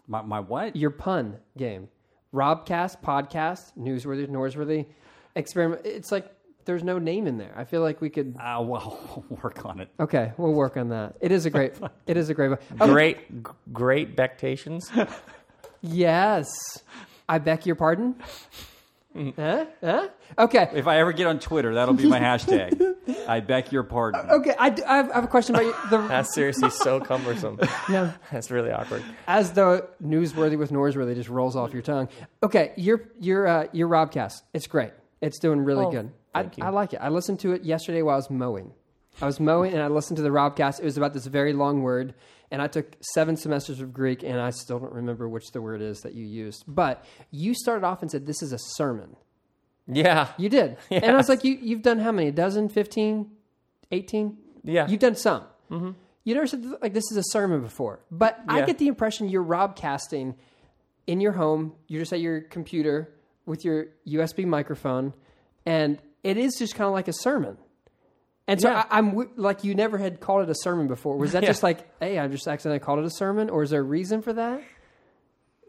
my, my what? Your pun game. Robcast, podcast, Newsworthy, Norsworthy, experiment. It's like there's no name in there. I feel like we could. Uh, well, we'll work on it. Okay, we'll work on that. It is a great. it is a great. Oh, Great g- great bectations. Yes. I beg your pardon? Mm-hmm. huh? Huh? Okay. If I ever get on Twitter, that'll be my hashtag. I beg your pardon. Okay. I, I have, I have a question about you. The, That's seriously so cumbersome. yeah, That's really awkward. as the newsworthy with Norsworthy just rolls off your tongue. Okay. Your, your, uh, your Robcast. It's great. It's doing really Oh, good. I. I like it. I listened to it yesterday while I was mowing. I was mowing and I listened to the Robcast. It was about this very long word. And I took seven semesters of Greek and I still don't remember which the word is that you used. But you started off and said, This is a sermon. Yeah. You did. And I was like, you, You've done how many? A dozen? 15? 18? Yeah. You've done some. Mm-hmm. You never said like this is a sermon before, but I get the impression you're Robcasting in your home. You're just at your computer with your USB microphone, and it is just kind of like a sermon. And so Yeah. I, I'm like, you never had called it a sermon before. Was that Yeah. just like, hey, I just accidentally called it a sermon, or is there a reason for that?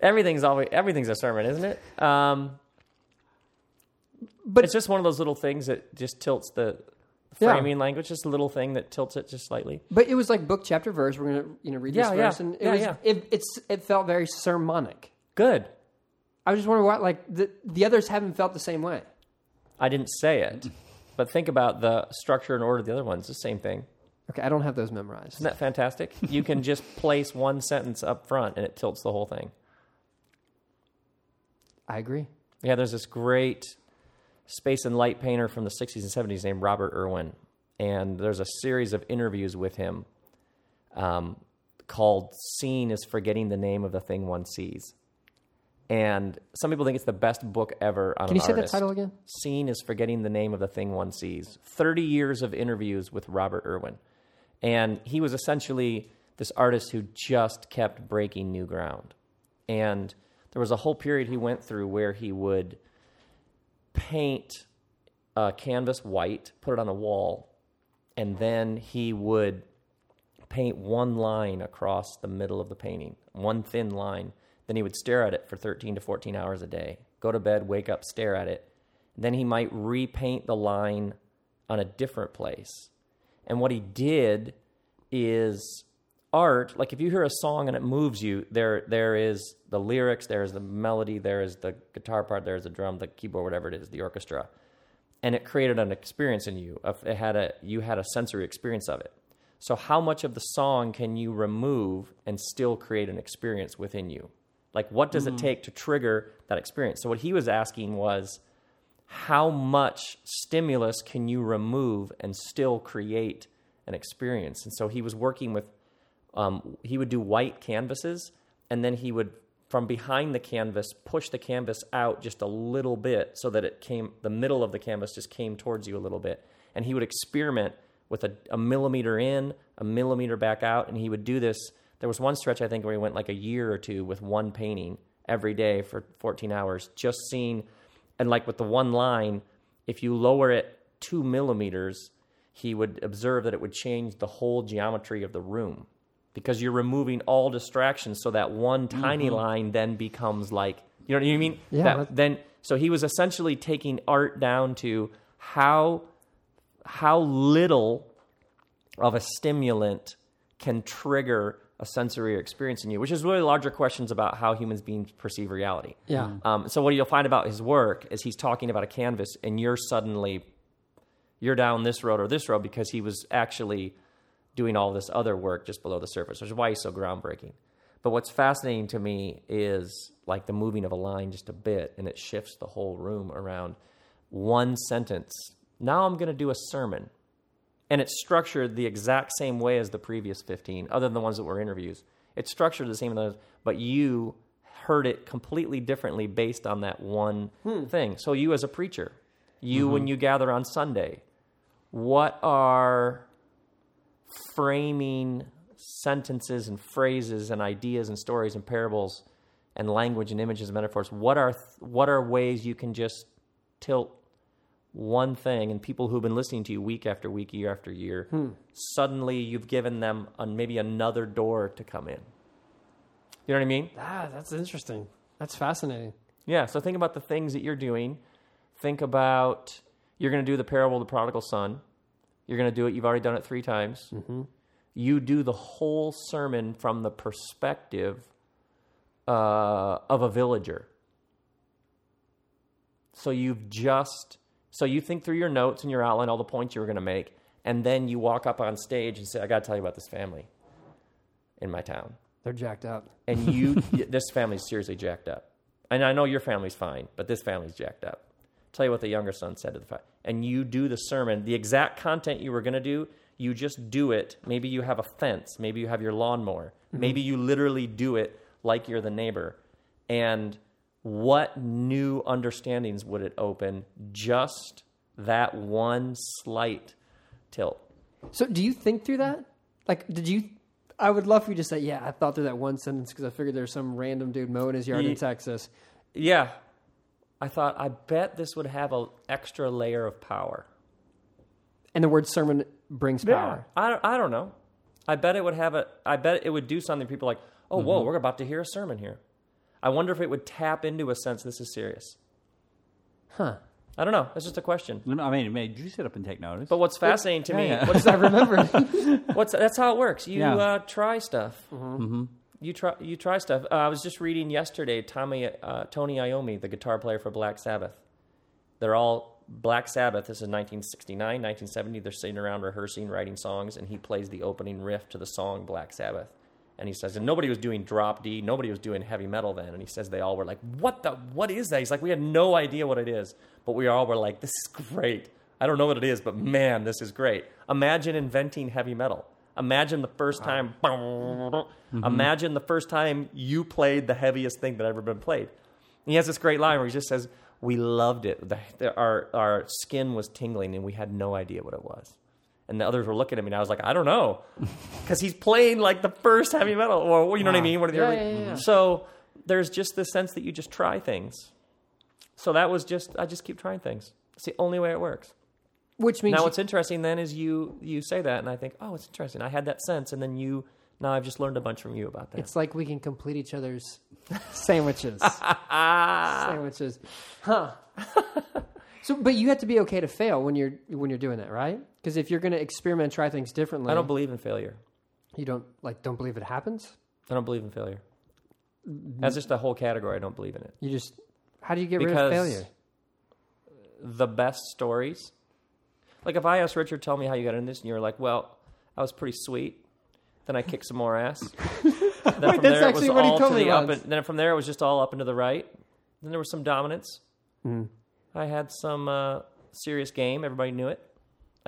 Everything's always everything's a sermon, isn't it? Um, But it's just one of those little things that just tilts the Yeah. framing language. Just a little thing that tilts it just slightly. But it was like book, chapter, verse. We're gonna, you know, read Yeah, this yeah. verse, and it Yeah, was, yeah. It, it's, it felt very sermonic. Good. I was just wondering why, like the the others haven't felt the same way. I didn't say it, but think about the structure and order of the other ones. The same thing. Okay, I don't have those memorized. Isn't that fantastic? you can just place one sentence up front and it tilts the whole thing. I agree. Yeah, there's this great space and light painter from the 60s and 70s named Robert Irwin. And there's a series of interviews with him um, called Seeing is Forgetting the Name of the Thing One Sees. And some people think it's the best book ever on the artist Can an you say that artist. title again? Seeing is Forgetting the Name of the Thing One Sees. 30 years of interviews with Robert Irwin. And he was essentially this artist who just kept breaking new ground. And there was a whole period he went through where he would paint a canvas white, put it on a wall, and then he would paint one line across the middle of the painting, one thin line. Then he would stare at it for 13 to 14 hours a day. Go to bed, wake up, stare at it. Then he might repaint the line on a different place. And what he did is art, like if you hear a song and it moves you, there there is the lyrics, there is the melody, there is the guitar part, there is the drum, the keyboard, whatever it is, the orchestra. And it created an experience in you. It had a you had a sensory experience of it. So how much of the song can you remove and still create an experience within you? Like what does it take to trigger that experience? So what he was asking was how much stimulus can you remove and still create an experience? And so he was working with, um, he would do white canvases, and then he would, from behind the canvas, push the canvas out just a little bit so that it came, the middle of the canvas just came towards you a little bit. And he would experiment with a, a millimeter in, a millimeter back out, and he would do this. There was one stretch, I think, where he went like a year or two with one painting every day for 14 hours, just seeing and like with the one line, if you lower it two millimeters, he would observe that it would change the whole geometry of the room because you're removing all distractions. So that one tiny mm-hmm. line then becomes like, you know what I mean? Yeah, that- then, so he was essentially taking art down to how how little of a stimulant can trigger a sensory experience in you, which is really larger questions about how humans beings perceive reality. Yeah. Um, so what you'll find about his work is he's talking about a canvas, and you're suddenly you're down this road or this road because he was actually doing all this other work just below the surface, which is why he's so groundbreaking. But what's fascinating to me is like the moving of a line just a bit, and it shifts the whole room around one sentence. Now I'm going to do a sermon and it's structured the exact same way as the previous 15 other than the ones that were interviews. It's structured the same as those but you heard it completely differently based on that one hmm. thing. So you as a preacher you mm-hmm. when you gather on sunday what are framing sentences and phrases and ideas and stories and parables and language and images and metaphors? What are what are ways you can just tilt one thing and people who've been listening to you week after week, year after year, suddenly you've given them an, maybe another door to come in. You know what I mean? Ah, that's interesting. That's fascinating. Yeah. So think about the things that you're doing. Think about you're going to do the parable of the prodigal son. You're going to do it. You've already done it three times. You do the whole sermon from the perspective uh, of a villager. So you've just so you think through your notes and your outline all the points you were going to make, and then you walk up on stage and say, "I got to tell you about this family in my town." They're jacked up. and you this family's seriously jacked up. And i know your family's fine but this family's jacked up. Tell you what the younger son said to the fa- and you do the sermon the exact content you were going to do you just do it. Maybe you have a fence maybe you have your lawnmower. Mm-hmm. Maybe you literally do it like you're the neighbor. And what new understandings would it open just that one slight tilt So, do you think through that? Like, did you? I would love for you to say, "Yeah, I thought through that one sentence because I figured there's some random dude mowing his yard Ye- in Texas." Yeah. I thought, I bet this would have an extra layer of power. And the word sermon brings power. I don't, I don't know. I bet it would have a. I bet it would do something. People like, oh, whoa, mm-hmm. we're about to hear a sermon here. I wonder if it would tap into a sense this is serious. Huh? I don't know. That's just a question. I mean, it made you sit up and take notice. But what's fascinating to Yeah, me, yeah. what's I remember. what's that's how it works. You Yeah. uh, try stuff. You try you try stuff. Uh, I was just reading yesterday. Tommy uh, Tony Iommi, the guitar player for Black Sabbath. They're all Black Sabbath. This is 1969, 1970. They're sitting around rehearsing, writing songs, and he plays the opening riff to the song Black Sabbath. And he says, and nobody was doing drop D, nobody was doing heavy metal then. And he says they all were like, "What the? What is that?" He's like, "We had no idea what it is, but we all were like, this is great. I don't know what it is, but man, this is great. Imagine inventing heavy metal. Imagine the first time. Mm-hmm. Imagine the first time you played the heaviest thing that ever been played. And he has this great line where he just says, "We loved it. The, the, our our skin was tingling, and we had no idea what it was." And the others were looking at me, and I was like, "I don't know," because he's playing like the first heavy metal, or you know what I mean? One of the Yeah, early- yeah, yeah, yeah. So there's just this sense that you just try things. So that was just I just keep trying things. It's the only way it works. Which means Now you- what's interesting then is you you say that, and I think, oh, it's interesting. I had that sense, and then you now I've just learned a bunch from you about that. it's like we can complete each other's sandwiches. sandwiches, huh? so, but you have to be okay to fail when you're when you're doing that, right? Because if you're going to experiment, and try things differently, I don't believe in failure. you don't like don't believe it happens. I don't believe in failure. That's just a whole category. I don't believe in it. You just how do you get rid of failure? the best stories. Like if I asked Richard, tell me how you got in this, and you were like, well, I was pretty sweet. Then I kicked some more ass. then from that's there it actually was what he all told to up. And, then from there it was just all up and to the right. Then there was some dominance. Mm-hmm. I had some uh, serious game. Everybody knew it.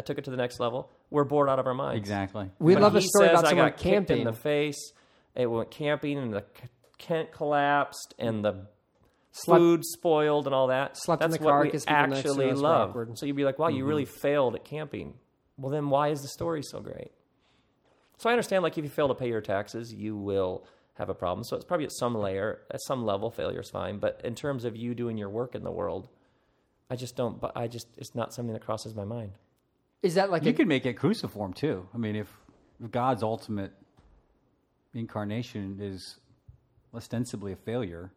I took it to the next level. We're bored out of our minds. exactly. We When love a he story says about I someone got kicked in camping. the face. It went camping, and the c- tent collapsed, and the Slept- food spoiled, and all that. Slept in That's the what car we 'cause people next to actually us love. awkward. So you'd be like, "Wow, you really mm-hmm. failed at camping." Well, then why is the story so great? So I understand, like, if you fail to pay your taxes, you will have a problem. So it's probably at some layer, at some level, failure's fine. But in terms of you doing your work in the world, I just don't. But I just, it's not something that crosses my mind. Is that like You a, could make it cruciform too. I mean, if if God's ultimate incarnation is ostensibly a failure,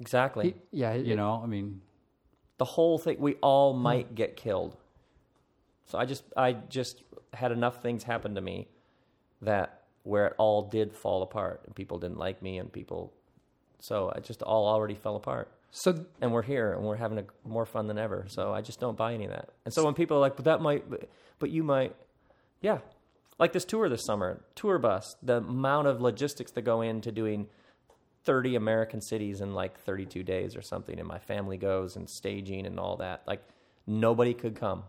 Exactly. yeah? you know, I mean, the whole thing we all hmm. might get killed so i just i just had enough things happen to me that where it all did fall apart and people didn't like me and people so i just all already fell apart So and we're here and we're having a, more fun than ever so i just don't buy any of that and so when people are like but that might but, but you might yeah like this tour this summer tour bus the amount of logistics that go into doing 30 American cities in like 32 days or something, and my family goes and staging and all that. Like, nobody could come.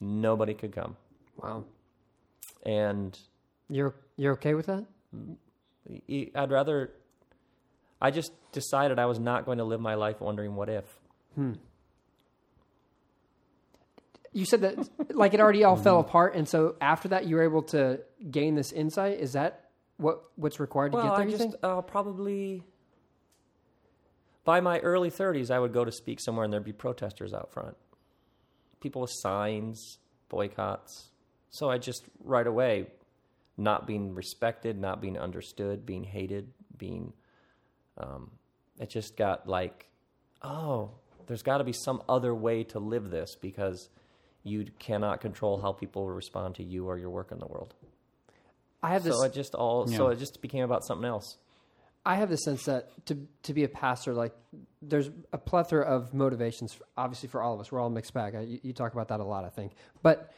Nobody could come. wow, And you're you're okay with that? I'd rather, I just decided I was not going to live my life wondering what if. Hmm. You said that like it already all fell mm-hmm. apart, and so after that you were able to gain this insight. Is that what what's required to Well, get there? I you just, think? I'll probably, by my early 30s, I would go to speak somewhere and there'd be protesters out front. People with signs, boycotts. So I just, right away, not being respected, not being understood, being hated, being, um, it just got like, oh, there's got to be some other way to live this because you cannot control how people respond to you or your work in the world. I have this. So it just all, so it just became about something else. I have the sense that to to be a pastor, like there's a plethora of motivations, obviously for all of us. We're all mixed bag. I, you, you talk about that a lot, I think. But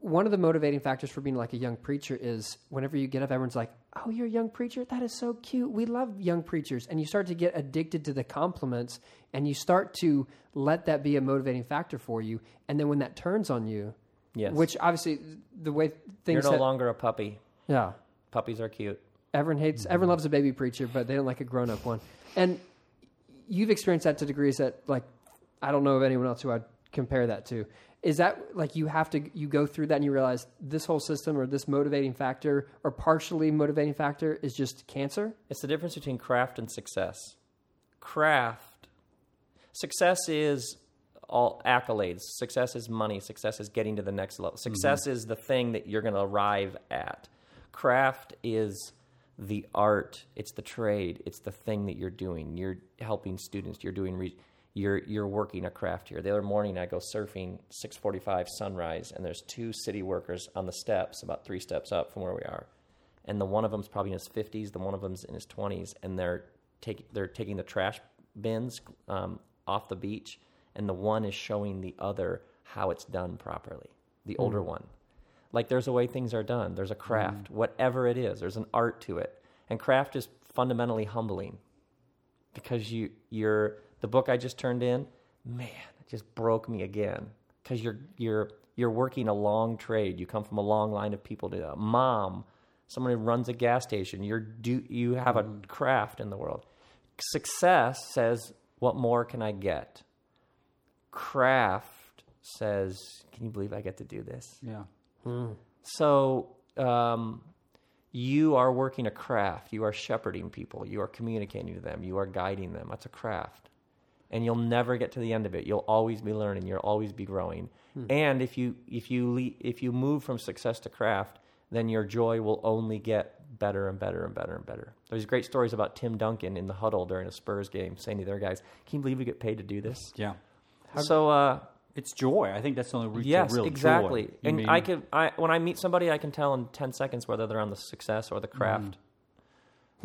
one of the motivating factors for being like a young preacher is whenever you get up, everyone's like, "Oh, you're a young preacher. That is so cute. We love young preachers." And you start to get addicted to the compliments, and you start to let that be a motivating factor for you. And then when that turns on you, Yes. which obviously the way things You're no that- longer a puppy. yeah, Puppies are cute. Everyone hates, everyone loves a baby preacher, but they don't like a grown up one. And you've experienced that to degrees that, like, I don't know of anyone else who I'd compare that to. Is that like you have to you go through that and you realize this whole system or this motivating factor or partially motivating factor is just cancer? It's the difference between craft and success. Craft, success is all accolades. Success is money. Success is getting to the next level. Mm-hmm. Success is the thing that you're going to arrive at. Craft is the art. It's the trade. It's the thing that you're doing. You're helping students. You're doing. Re- you're you're working a craft here. The other morning, I go surfing, six forty-five sunrise, and there's two city workers on the steps, about three steps up from where we are, and the one of them's probably in his fifties, the one of them's in his twenties, and they're taking they're taking the trash bins um, off the beach, and the one is showing the other how it's done properly. The older one, like there's a way things are done. There's a craft, whatever it is. There's an art to it, and craft is fundamentally humbling because you you're the book I just turned in, man, it just broke me again because you're you're you're working a long trade. You come from a long line of people to a mom, someone who runs a gas station. You're do you have a craft in the world. Success says, "What more can I get?" Craft says, "Can you believe I get to do this?" Yeah. So um, you are working a craft. You are shepherding people. You are communicating to them. You are guiding them. That's a craft. And you'll never get to the end of it. You'll always be learning. You'll always be growing. And if you if you le- if you move from success to craft, then your joy will only get better and better and better and better. There's great stories about Tim Duncan in the huddle during a Spurs game saying to their guys, "Can you believe we get paid to do this?" Yeah. so uh, It's joy. I think that's the only root Yes, to real exactly. joy. You And mean- I could, I when I meet somebody, I can tell in ten seconds whether they're on the success or the craft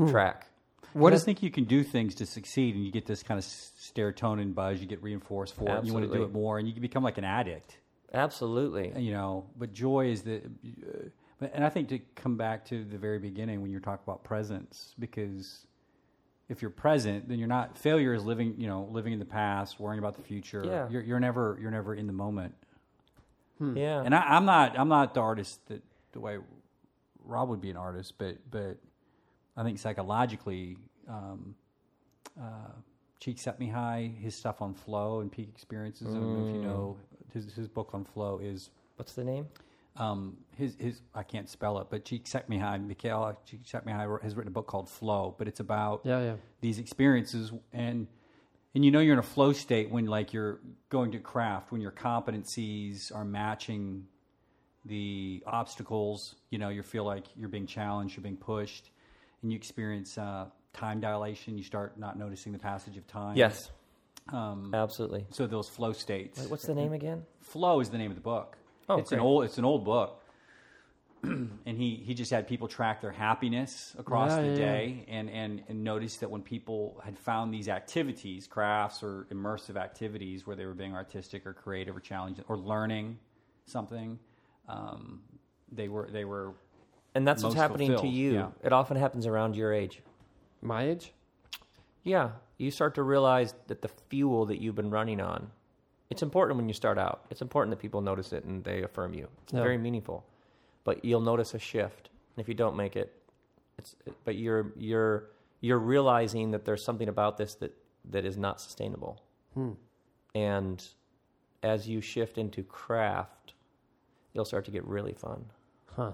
track. What What I think you can do things to succeed, and you get this kind of serotonin buzz. You get reinforced for it. And you want to do it more, and you can become like an addict. Absolutely. You know, but joy is the. Uh, and I think to come back to the very beginning when you're talking about presence, because if you're present, then you're not. Failure is living. You know, living in the past, worrying about the future. Yeah. You're, you're never. You're never in the moment. Yeah. And I, I'm not. I'm not the artist that the way Rob would be an artist, but but I think psychologically, um, uh, Csikszentmihalyi, his stuff on flow and peak experiences. I don't know if you know his his book on flow is What's the name? um, his his I can't spell it, but Csikszentmihalyi, Mikhail Cheek High has written a book called Flow, but it's about Yeah, yeah. these experiences and and you know you're in a flow state when like you're going to craft when your competencies are matching the obstacles you know you feel like you're being challenged you're being pushed and you experience uh, time dilation you start not noticing the passage of time Yes. um, Absolutely. so those flow states Wait, what's the name again? Flow is the name of the book. Oh, it's an old it's an old book. and he, he just had people track their happiness across Yeah, the yeah, day and, and, and noticed that when people had found these activities, crafts or immersive activities where they were being artistic or creative or challenging or learning something, um, they were they were And that's what's Most happening to fulfilled, you. yeah. It often happens around your age. My age? Yeah. You start to realize that the fuel that you've been running on, it's important when you start out. It's important that people notice it and they affirm you. It's Yeah. very meaningful. But you'll notice a shift. And if you don't make it, it's but you're you're you're realizing that there's something about this that that is not sustainable. Hmm. And as you shift into craft, you'll start to get really fun. Huh.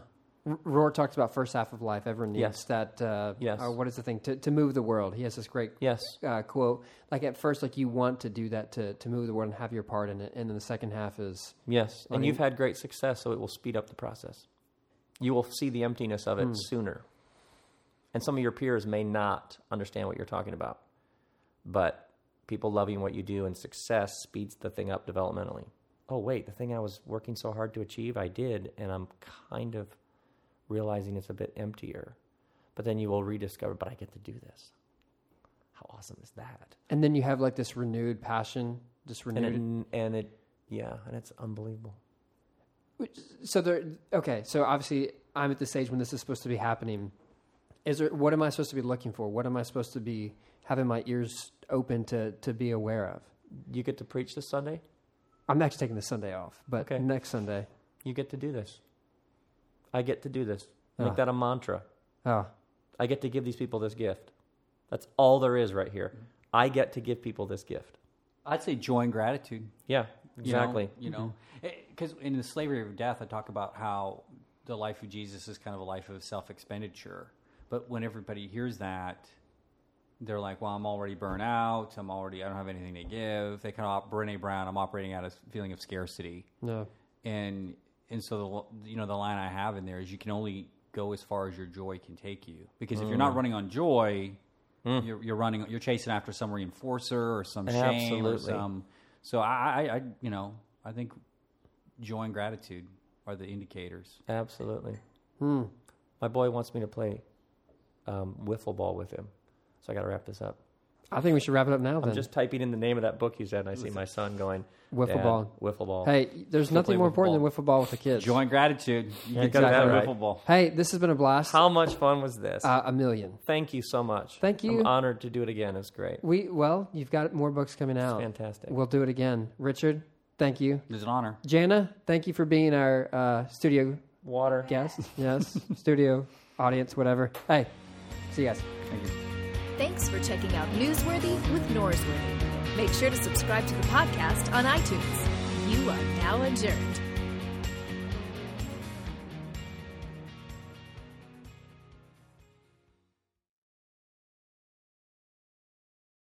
Rohr talks about first half of life. Everyone needs Yes. that. Uh, Yes. uh, what is the thing to to move the world? He has this great Yes. uh, quote. Like at first, like you want to do that to to move the world and have your part in it, and then the second half is Yes, I and you've had great success, so it will speed up the process. You will see the emptiness of it Hmm. sooner. And some of your peers may not understand what you're talking about. But people loving what you do and success speeds the thing up developmentally. Oh, wait, the thing I was working so hard to achieve, I did, and I'm kind of realizing it's a bit emptier. But then you will rediscover, but I get to do this. How awesome is that? and then you have like this renewed passion, this And renewed. it, and it yeah, and it's unbelievable. So there. Okay, so obviously I'm at the stage when this is supposed to be happening. Is there? What am I supposed to be looking for? What am I supposed to be having my ears open to to be aware of? You get to preach this Sunday? I'm actually taking the Sunday off, but Okay. next Sunday. You get to do this. I get to do this. Make Ah. that a mantra. Oh, I get to give these people this gift. That's all there is right here. I get to give people this gift. I'd say joy and gratitude. Yeah. You know? Exactly. You know, mm-hmm. eh, because in the slavery of death, I talk about how the life of Jesus is kind of a life of self expenditure. But when everybody hears that, they're like, "Well, I'm already burnt out. I'm already. I don't have anything to give." They kind of Brene Brown. I'm operating out of a feeling of scarcity, No. and and so the you know the line I have in there is you can only go as far as your joy can take you because if you're Mm. not running on joy, you're, you're running you're chasing after some reinforcer or some shame or Absolutely. some. So I, I, I you know I think joy and gratitude are the indicators. Absolutely. Hmm. My boy wants me to play um, wiffle ball with him, so I got to wrap this up. I think we should wrap it up now. I'm Then just typing in the name of that book you said, and I see my son going Wiffle ball." wiffle ball. Hey, there's Go nothing more important ball. than wiffle ball with the kids. Joy and gratitude. You Yeah, get got that that right. wiffle ball. Hey, this has been a blast. How much fun was this? Uh, a million. Thank you so much. Thank you. I'm honored to do it again. It's great. We well, you've got more books coming out. fantastic. We'll do it again. Richard, thank you. It's an honor. Jana, thank you for being our uh, studio Water. guest. Yes, studio audience, whatever. Hey, see you guys. Thank you. Thanks for checking out Newsworthy with Norsworthy. Make sure to subscribe to the podcast on iTunes. You are now adjourned.